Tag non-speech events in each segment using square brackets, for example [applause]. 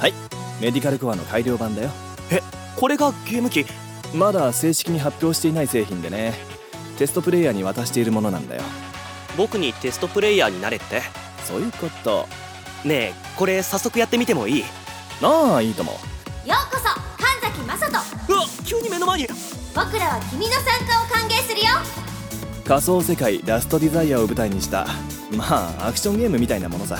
はい。メディカルコアの改良版だよ。えこれがゲーム機？まだ正式に発表していない製品でね。テストプレイヤーに渡しているものなんだよ。僕にテストプレイヤーになれって？そういうこと。ねえこれ早速やってみてもいい？ああいいとも。ようこそ神崎雅人。うわ急に目の前に。僕らは君の参加を歓迎するよ。仮想世界ラストディザイアを舞台にしたまあアクションゲームみたいなものさ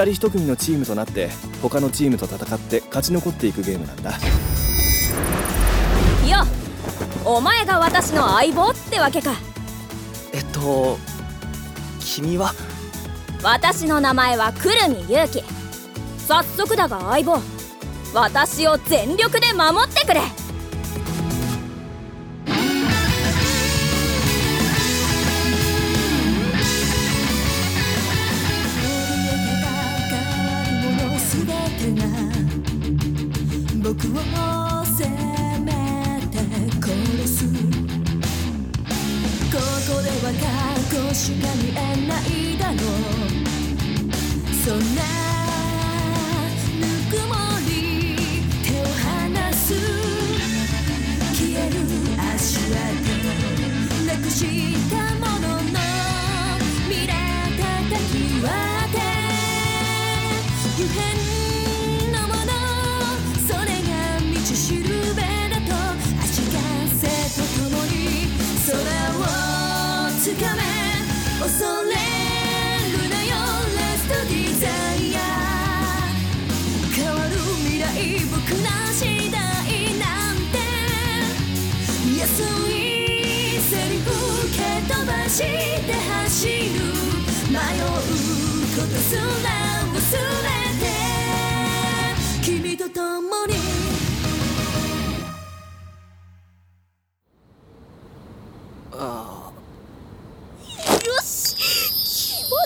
2人1組のチームとなって他のチームと戦って勝ち残っていくゲームなんだ。よお前が私の相棒ってわけか。えっと君は？私の名前はくるみゆうき早速だが相棒私を全力で守ってくれして。走る迷うことすら忘れて君と共に。あよし。決まっ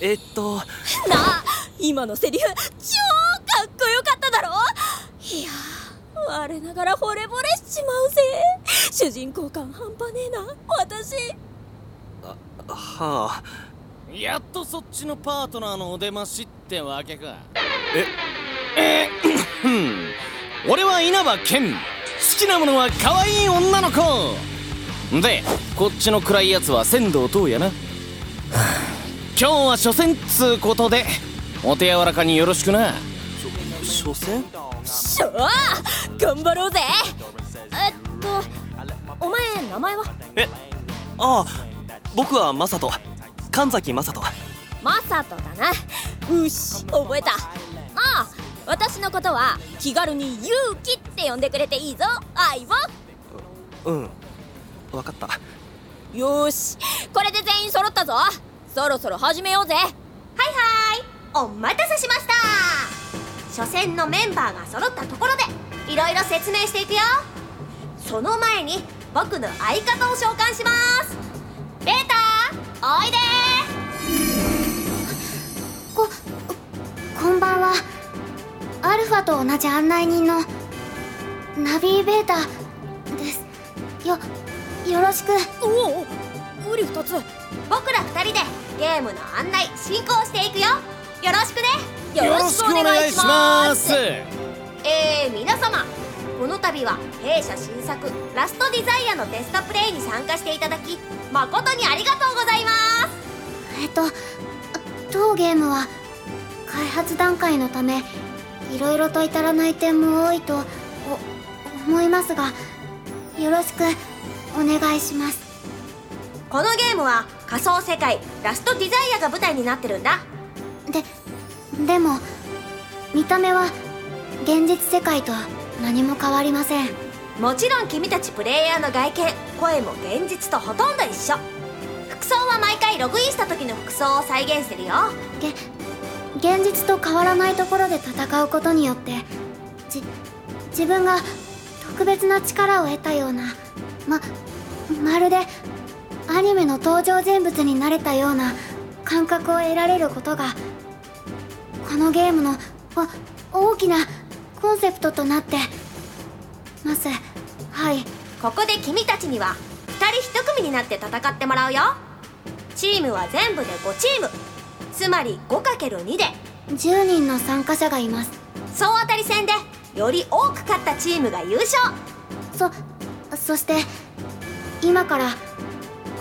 えっとた。なあ今のセリフ超かっこよかっただろいや我ながら惚れ惚れしちまうぜ。主人公感半端ねえな。私。はあ。やっとそっちのパートナーのお出ましってわけか。えふん。俺は稲葉健。好きなものは可愛い女の子。でこっちの暗いやつは仙道東也な。はあ今日は初戦っつうことでお手柔らかによろしくな。初戦しょあ頑張ろうぜ。えっとお前名前は？えああ僕はマサト。神崎マサト。マサトだな。うし覚えた。ああ私のことは気軽に勇気って呼んでくれていいぞ。相棒。うん分かった。よーしこれで全員揃ったぞ。そろそろ始めようぜ。はいはいお待たせしました。初戦のメンバーが揃ったところでいろいろ説明していくよ。その前に僕の相方を召喚します。ベータおいで。ここんばんは。アルファと同じ案内人のナビーベータです。よよろしく。おおうり二つ僕ら二人でゲームの案内進行していくよよろしくねよろしくお願いしますえー、皆様この度は弊社新作ラストディザイアのテストプレイに参加していただき誠にありがとうございます。えっと当ゲームは開発段階のためいろいろと至らない点も多いとお思いますがよろしくお願いします。このゲームは仮想世界ラストディザイアが舞台になってるんだ。ででも見た目は現実世界と何も変わりません。もちろん君たちプレイヤーの外見声も現実とほとんど一緒。服装は毎回ログインした時の服装を再現してるよ。げ現実と変わらないところで戦うことによってじ自分が特別な力を得たようなままるでアニメの登場人物になれたような感覚を得られることがこのゲームのお大きなコンセプトとなってます。はい。ここで君たちには2人1組になって戦ってもらうよ。チームは全部で5チーム。つまり 5×2 で。10人の参加者がいます。総当たり戦でより多く勝ったチームが優勝。そそして今から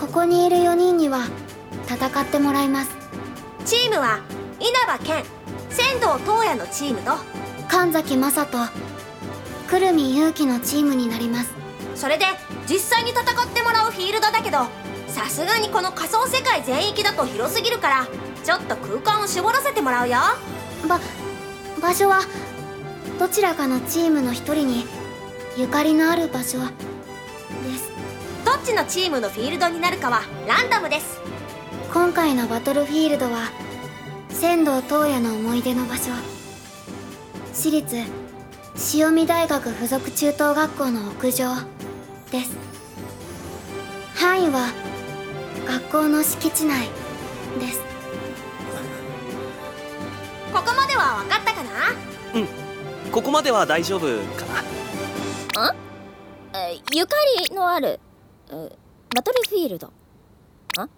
ここにいる4人には戦ってもらいます。チームは稲葉健仙道東也のチームと神崎雅人久留美勇気のチームになります。それで実際に戦ってもらうフィールドだけどさすがにこの仮想世界全域だと広すぎるからちょっと空間を絞らせてもらうよ。ば場所はどちらかのチームの一人にゆかりのある場所です。どっちのチームのフィールドになるかはランダムです。今回のバトルフィールドは仙道東也の思い出の場所私立潮見大学附属中等学校の屋上です。範囲は学校の敷地内です。ここまでは分かったかな？ここまでは大丈夫かな。えゆかりのあるえバトルフィールド。んん？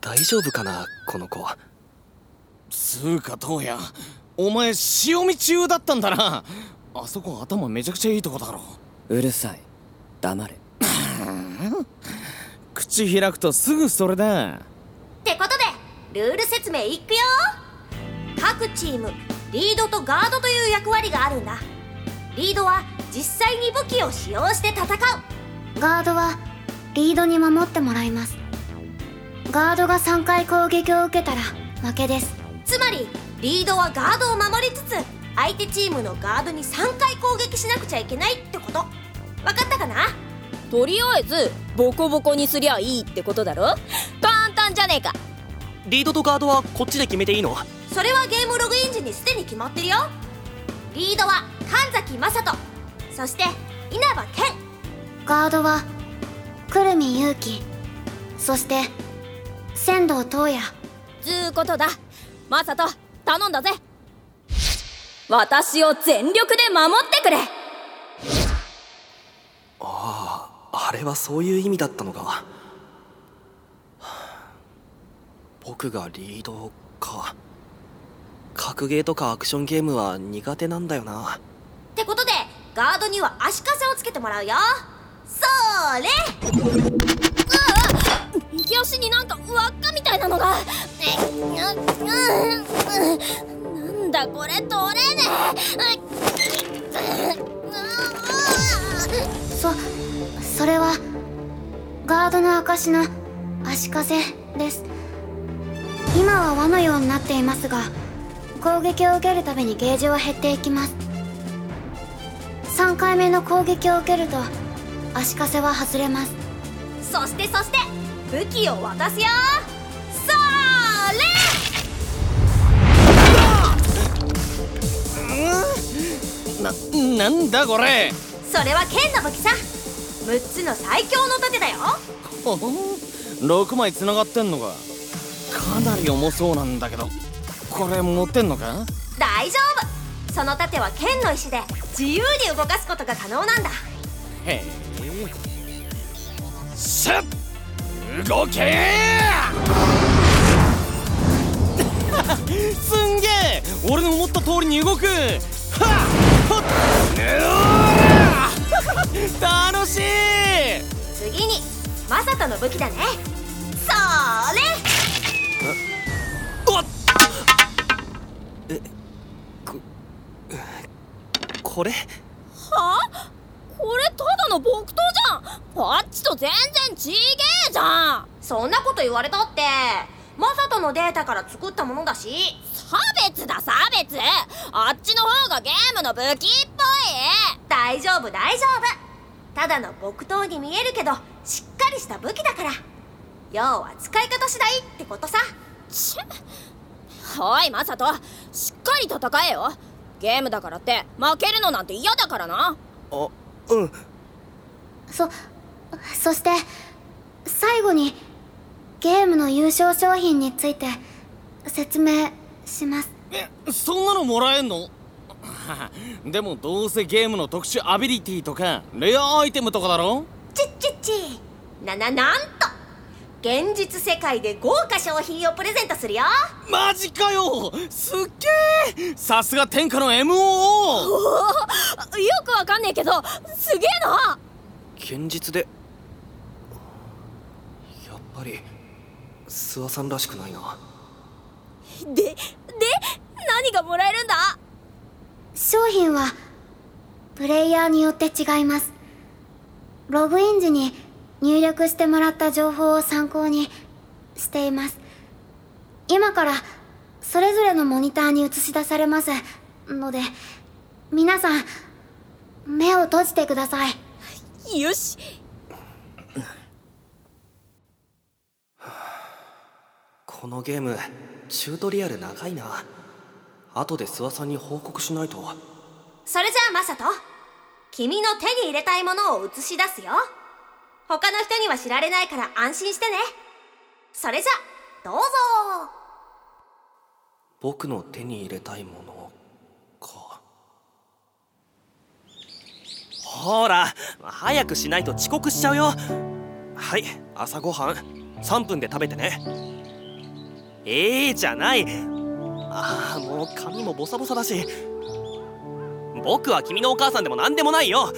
大丈夫かなこの子つうか東也お前潮見中だったんだな。あそこ頭めちゃくちゃいいとこだろ。うるさい。黙れ。[laughs] 口開くとすぐそれだ。ってことでルール説明いくよ。各チームリードとガードという役割があるんだ。リードは実際に武器を使用して戦う。ガードはリードに守ってもらいます。ガードが3回攻撃を受けたら負けです。つまりリードはガードを守りつつ相手チームのガードに3回攻撃しなくちゃいけないってこと。分かったかな？とりあえずボコボコにすりゃいいってことだろ？簡単じゃねえか。リードとガードはこっちで決めていいの？それはゲームログイン時にすでに決まってるよ。リードは神崎雅人。そして稲葉健。ガードは久留美勇気そして仙道東也。つうことだ。マサト頼んだぜ。私を全力で守ってくれ。あああれはそういう意味だったのか。僕がリードか。格ゲーとかアクションゲームは苦手なんだよな。ってことでガードには足かせをつけてもらうよ。それ。右足になんか輪っかみたいなのが。なんだこれ取れねえ。そそれはガードの証の足かせです。今は輪のようになっていますが攻撃を受けるたびにゲージは減っていきます。3回目の攻撃を受けると足かせは外れます。そしてそして武器を渡すよれな、なんだこれ？それは剣の武器さ。6つの最強の盾だよ。ほほ6枚繋がってんのか？かなり重そうなんだけど。これ持ってんのか？大丈夫。その盾は剣の石で自由に動かすことが可能なんだ。へえ。シャッ動け！[laughs] すんげえ俺の思った通りに動く。は [laughs] っ楽しい。次にマサトの武器だね。それ。おっ。えここれ？は？あこれただの木刀じゃん。パッチと全然ちげえじゃん。そんなこと言われたって。マサトのデータから作ったものだし。差別だ差別。あっちの方がゲームの武器っぽい。大丈夫大丈夫。ただの木刀に見えるけどしっかりした武器だから。要は使い方次第ってことさ。ちおいマサト。しっかり戦えよ。ゲームだからって負けるのなんて嫌だからな。あうん。そそして最後にゲームの優勝商品について説明します。えそんなのもらえんの？[laughs] でもどうせゲームの特殊アビリティとかレアアイテムとかだろ？ちっちっち。なななんと。現実世界で豪華商品をプレゼントするよ。マジかよ！すっげえ！さすが天下の MOO よくわかんねえけどすげえな。現実でやっぱり諏訪さんらしくないな。でで何がもらえるんだ？商品はプレイヤーによって違います。ログイン時に入力してもらった情報を参考にしています。今からそれぞれのモニターに映し出されますので皆さん目を閉じてください。よし。[sighs] このゲームチュートリアル長いな後で諏訪さんに報告しないと。それじゃあマサト君の手に入れたいものを映し出すよ。他の人には知られないから安心してね。それじゃどうぞ。僕の手に入れたいものか。ほら早くしないと遅刻しちゃうよ。はい朝ごはん。3分で食べてね。ええー、じゃないああもう髪もボサボサだし。僕は君のお母さんでも何でもないよ。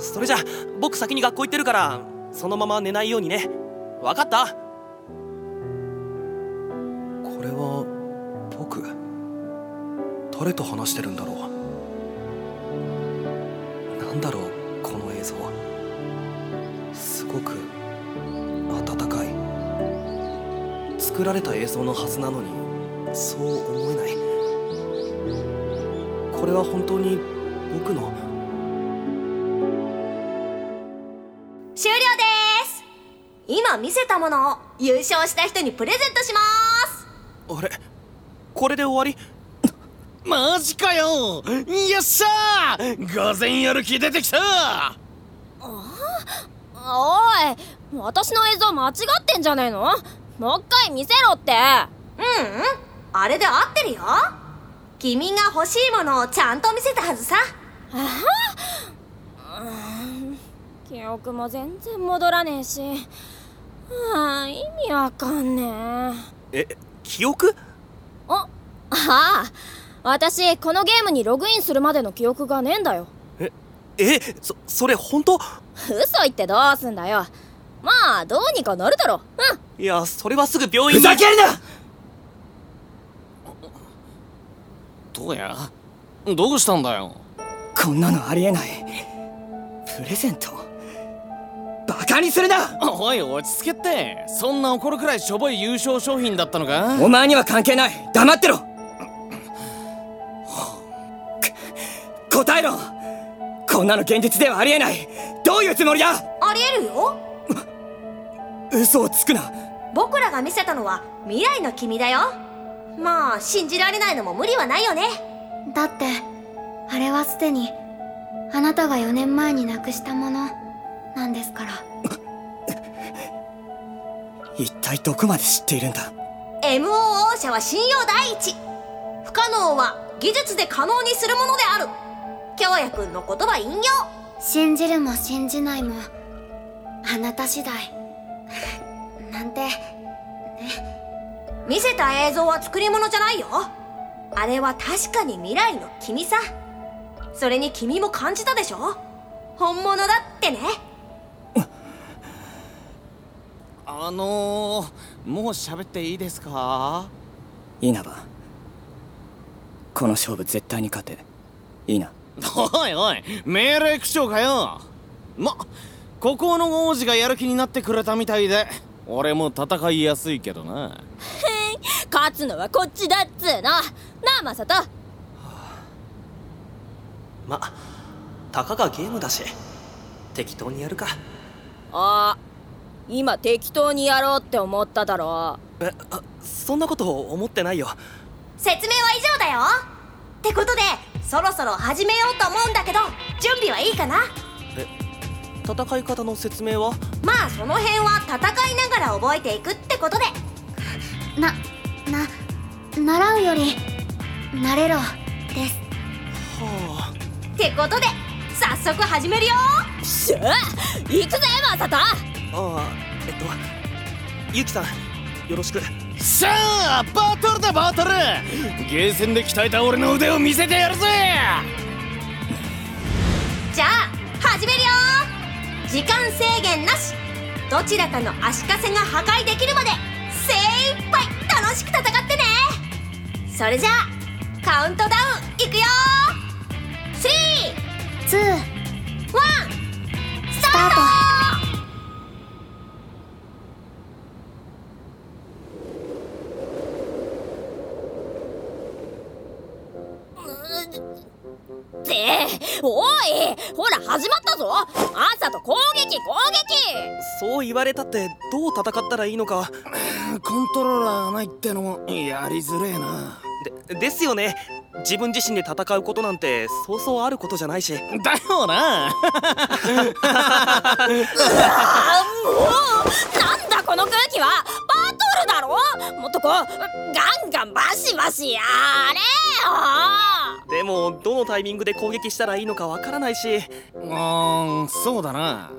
それじゃ僕先に学校行ってるからそのまま寝ないようにね。分かった？これは僕誰と話してるんだろう？なんだろうこの映像すごく温かい。作られた映像のはずなのに。そう思えない。これは本当に僕の？終了です。今見せたものを優勝した人にプレゼントします。あれ？これで終わり？[laughs] マジかよ。よっしゃー。がぜやる気出てきた。おい。私の映像間違ってんじゃねえの？もう一回見せろって。うんうんあれで合ってるよ。君が欲しいものをちゃんと見せたはずさ。記憶も全然戻らねえし。ああ意味わかんねえ。え記憶？あああ私このゲームにログインするまでの記憶がねえんだよ。えそそれ本当？嘘言ってどうすんだよ。まあどうにかなるだろうん。いやそれはすぐ病院に。ふざけるなどうや？どうしたんだよ？こんなのありえない。プレゼント。バカにするな！おい落ち着けって。そんな怒るくらいしょぼい優勝商品だったのか？お前には関係ない。黙ってろ！く答えろ！こんなの現実ではありえない。どういうつもりだ？ありえるよ。嘘をつくな！僕らが見せたのは未来の君だよまあ信じられないのも無理はないよね。だってあれはすでにあなたが4年前に亡くしたものなんですから。[laughs] 一体どこまで知っているんだ？MO 王者は信用第一。不可能は技術で可能にするものである。京也くんの言葉引用。信じるも信じないもあなた次第。なんて見せた映像は作り物じゃないよ。あれは確かに未来の君さ。それに君も感じたでしょ。本物だってね。あのー、もう喋っていいですか？稲葉この勝負絶対に勝て。いいな。おいおい命令口調かよ。まここの王子がやる気になってくれたみたいで俺も戦いやすいけどな [laughs] 勝つのはこっちだっつーの。なあマサトまたかがゲームだし。適当にやるか。あ今適当にやろうって思っただろ。えあそんなこと思ってないよ。説明は以上だよ。ってことでそろそろ始めようと思うんだけど準備はいいかな？戦い方の説明は？まあその辺は戦いながら覚えていくってことで。なな習うより慣れろです。はってことで早速始めるよ。しゃあ行くぜマサトあああえっとゆきさんよろしく。さあバトルだバトル。ゲーセンで鍛えた俺の腕を見せてやるぜ。じゃあ始めるよ。時間制限なし。どちらかの足かせが破壊できるまで精一杯楽しく戦ってね。それじゃあカウントダウンいくよ。321 2スタート。っておいほら始まったぞ。朝と攻撃攻撃。そう言われたってどう戦ったらいいのか。コントローラーがないってのもやりづれえな。でですよね。自分自身で戦うことなんてそうそうあることじゃないし。だよな。あもうなんだこの空気は？バトルだろ？もっとこうガンガンバシバシやれよ。でもどのタイミングで攻撃したらいいのかわからないし。うーんそうだな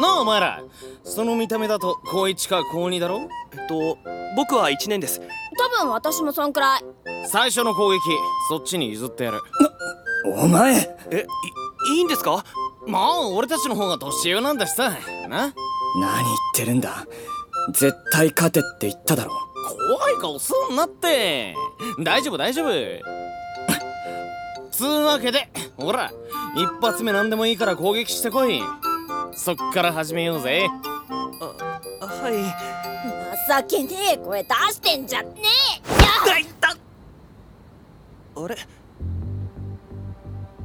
なあお前ら。その見た目だと高1か高2だろ？えっと僕は1年です。多分私もそんくらい。最初の攻撃そっちに譲ってやる。お前？えいいいんですか？もう俺たちの方が年上なんだしさ。な？何言ってるんだ？絶対勝てって言っただろ。怖い顔すんなって。大丈夫大丈夫。[laughs] つうわけでほら。一発目何でもいいから攻撃してこいそっから始めようぜ。あはい。情けねえ声出してんじゃねえ。あいた。あれ？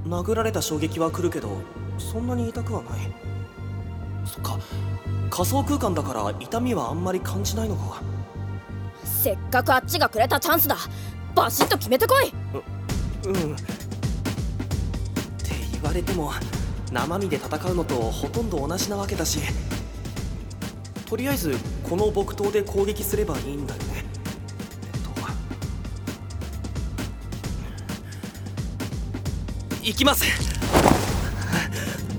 殴られた衝撃は来るけどそんなに痛くはない。そっか。仮想空間だから痛みはあんまり感じないのか。せっかくあっちがくれたチャンスだ。バシッと決めてこい。うん。って言われても生身で戦うのとほとんど同じなわけだしとりあえずこの木刀で攻撃すればいいんだよね。えっといきます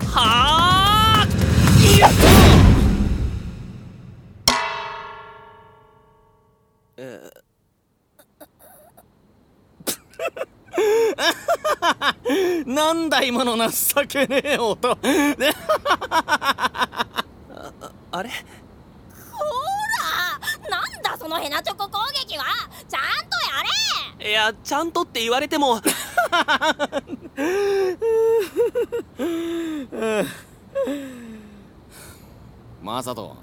はあなんだ今の情けねえ音。[laughs] あれ？ほら！なんだそのヘナチョコ攻撃は！ちゃんとやれ！いやちゃんとって言われても。マサト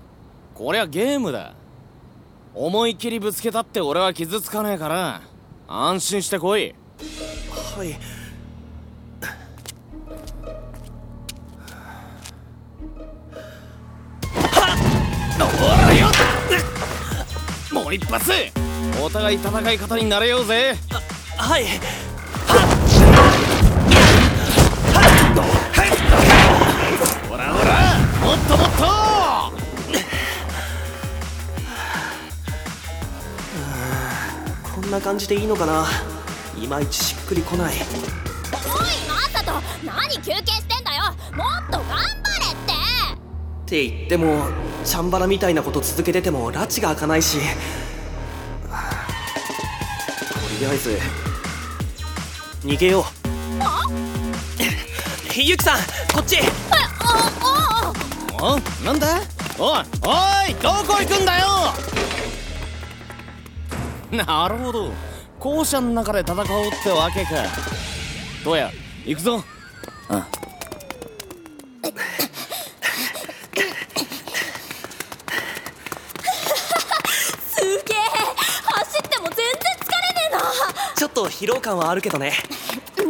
こりゃゲームだ。思い切りぶつけたって俺は傷つかねえから安心してこい。はいもう一発お互い戦い方になれようぜ。はい。ほらほら。もっともっこんな感じでいいのかな。いまいちしっくりこない。おいマサト何休憩してんだよ。もっと頑張れって。って言ってもチャンバラみたいなこと続けてても拉致が開かないし。とりあえず逃げよう。ゆきさんこっち。とおなんだ？おいおいどこ行くんだよ？なるほど。校舎の中で戦おうってわけか。どうや行くぞ。すげえ走っても全然疲れねちょっと疲労感はあるけどね。で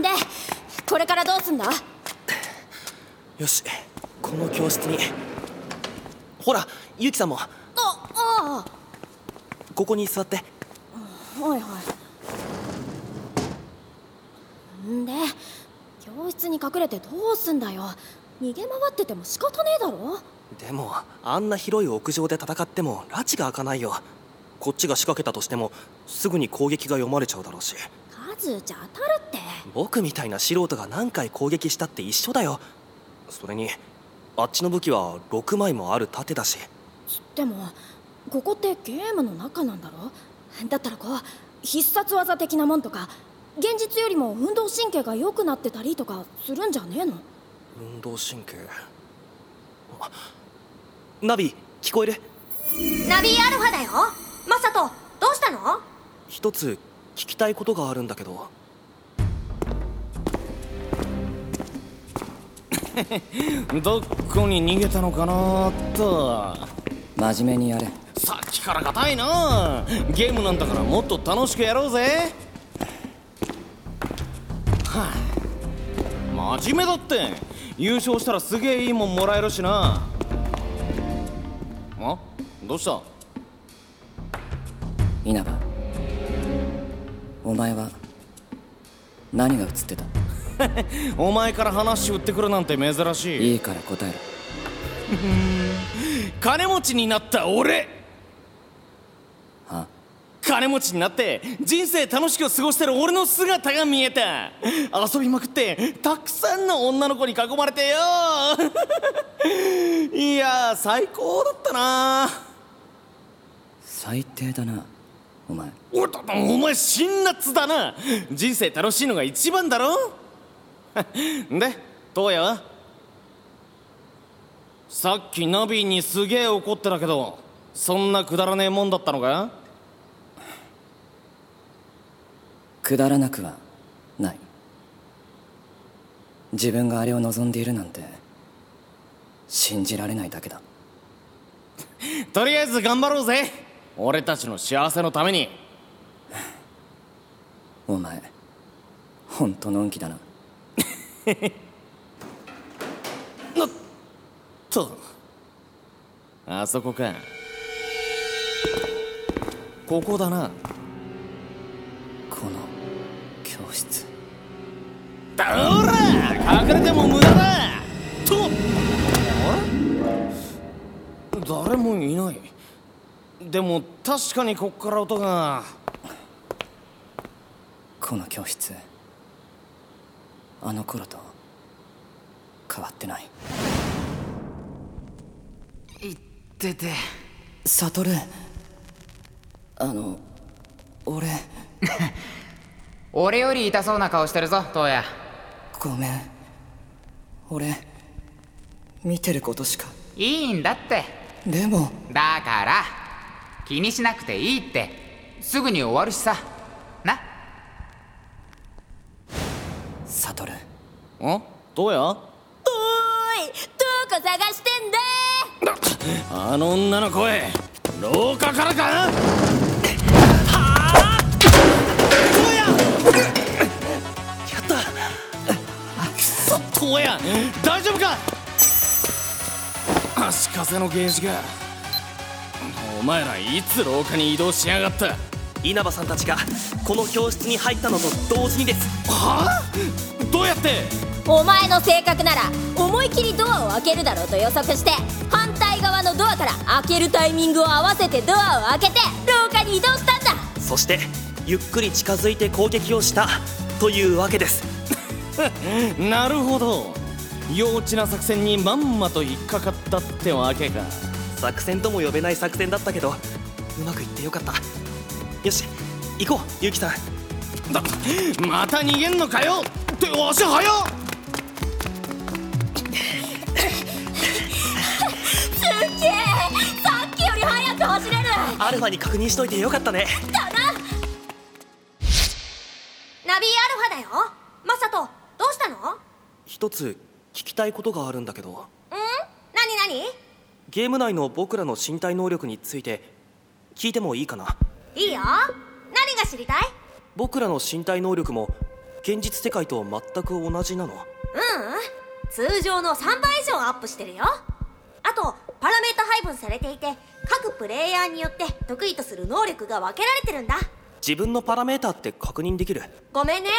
これからどうすんだ？よしこの教室に。ほらゆきさんも。ああここに座って。はいはい。んで教室に隠れてどうすんだよ。逃げ回ってても仕方ねえだろ？でもあんな広い屋上で戦っても拉致が開かないよ。こっちが仕掛けたとしてもすぐに攻撃が読まれちゃうだろうし数じゃ当たるって。僕みたいな素人が何回攻撃したって一緒だよ。それにあっちの武器は6枚もある盾だし。つってもここってゲームの中なんだろ？だったらこう必殺技的なもんとか現実よりも運動神経が良くなってたりとかするんじゃねえの？運動神経？あナビ聞こえる？ナビアルファだよ。マサトどうしたの？一つ聞きたいことがあるんだけど。[laughs] どこに逃げたのかなと。真面目にやれ。さっきから硬いな。ゲームなんだからもっと楽しくやろうぜ。はあ。真面目だって。優勝したらすげえいいもんもらえるしな。あ？どうした？稲葉お前は何が映ってた？[laughs] お前から話売ってくるなんて珍しい。いいから答えろ。[laughs] 金持ちになった俺。は？金持ちになって人生楽しく過ごしてる俺の姿が見えた。遊びまくってたくさんの女の子に囲まれてよ。[laughs] いや最高だったな。最低だなお前。おだお前辛辣だな。人生楽しいのが一番だろ。[laughs] で東也は？さっきナビにすげえ怒ってたけどそんなくだらねえもんだったのか？くだらなくはない。自分があれを望んでいるなんて信じられないだけだ。[laughs] とりあえず頑張ろうぜ俺たちの幸せのために。お前本当の運気だな。[laughs] と。あそこか。ここだな。この教室。ほら隠れても無駄だと。誰もいないでも確かにこっから音が。この教室あの頃と変わってない。言ってて。悟あの俺。[laughs] 俺より痛そうな顔してるぞトウヤごめん。俺見てることしか。いいんだって。でも。だから気にしなくていいって。すぐに終わるしさ。な。悟んどうや？おーい。どこ探してんだ？あの女の声。廊下からか？や？った。くそトヤ大丈夫か？足かせのゲージがお前らいつ廊下に移動しやがった？稲葉さんたちがこの教室に入ったのと同時にです。はあ？どうやって？お前の性格なら思い切りドアを開けるだろうと予測して反対側のドアから開けるタイミングを合わせてドアを開けて廊下に移動したんだ。そしてゆっくり近づいて攻撃をしたというわけです。[laughs] なるほど。幼稚な作戦にまんまと引っかかったってわけか作戦とも呼べない作戦だったけどうまくいってよかった。よし行こうゆきさん。だまた逃げんのかよ？って足早っすっげえ！さっきより速く走れる！アルファに確認しといてよかったね。だな！ナビアルファだよ。マサトどうしたの？ん一つ聞きたいことがあるんだけど。何何？ゲーム内の僕らの身体能力について聞いてもいいかな？いいよ。何が知りたい？僕らの身体能力も現実世界と全く同じなの。ううん。通常の3倍以上アップしてるよ。あとパラメータ配分されていて各プレイヤーによって得意とする能力が分けられてるんだ自分のパラメータって確認できる？ごめんね。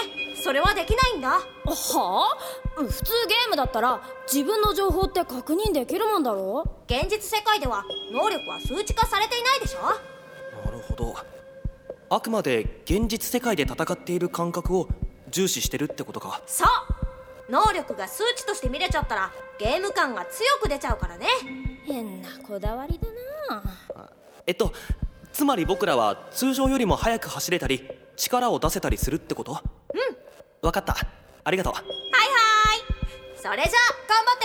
それはできないんだ。はあ？普通ゲームだったら自分の情報って確認できるもんだろ？現実世界では能力は数値化されていないでしょ？なるほど。あくまで現実世界で戦っている感覚を重視してるってことか。そう。能力が数値として見れちゃったらゲーム感が強く出ちゃうからね。変なこだわりだな。えっとつまり僕らは通常よりも速く走れたり力を出せたりするってこと？うん。分かった。ありがとう。はいはい。それじゃあ頑張っ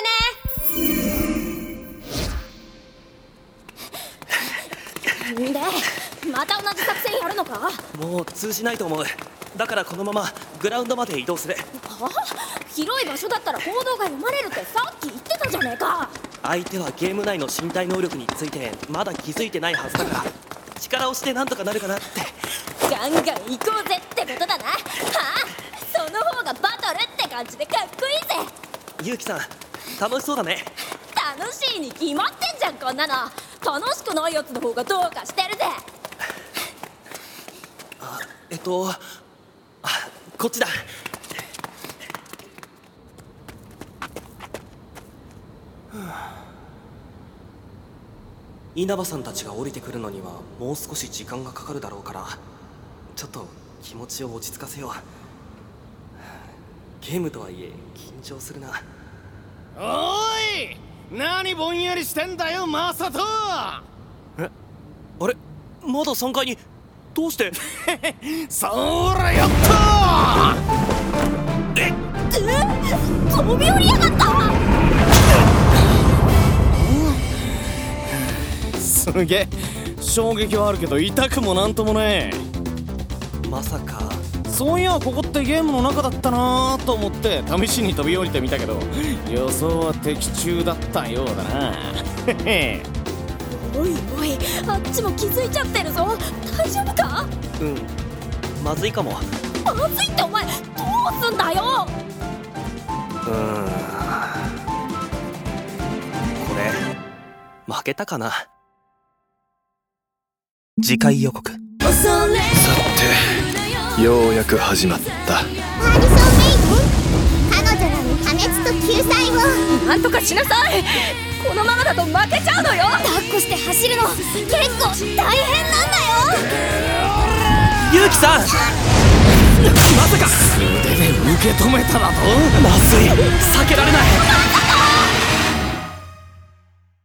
てね。[laughs] で？また同じ作戦やるのか？もう通じないと思う。だからこのままグラウンドまで移動する。は広い場所だったら行動が読まれるってさっき言ってたじゃねえか。相手はゲーム内の身体能力についてまだ気づいてないはずだから力をしてなんとかなるかなって。ガンガン行こうぜってことだな。はあ？その方がバトルって感じでかっこいいぜ。ゆうきさん楽しそうだね。楽しいに決まってんじゃんこんなの。楽しくないやつの方がどうかしてるぜ。えっとあこっちだ稲葉さんたちが降りてくるのにはもう少し時間がかかるだろうからちょっと気持ちを落ち着かせよう。ゲームとはいえ緊張するな。おい何ぼんやりしてんだよマサト。え？あれ？まだ3階に？どうして？[laughs] そらやったえ？飛び降りやがったすげえ。衝撃はあるけど痛くもなんともねまさか。そういやここってゲームの中だったなと思って試しに飛び降りてみたけど予想は的中だったようだな。[laughs] おいおいあっちも気づいちゃってるぞ。大丈夫か？うん。まずいかも。まずいってお前どうすんだよ？うーん。これ負けたかな？次回予告。さてようやく始まった。アリソンメイ彼女らに破滅と救済を。なんとかしなさい。このままだと負けちゃうのよ。抱っこして走るの結構大変なんだよ。ゆうきさん。まさか。腕で受け止めただとまずい。避けられない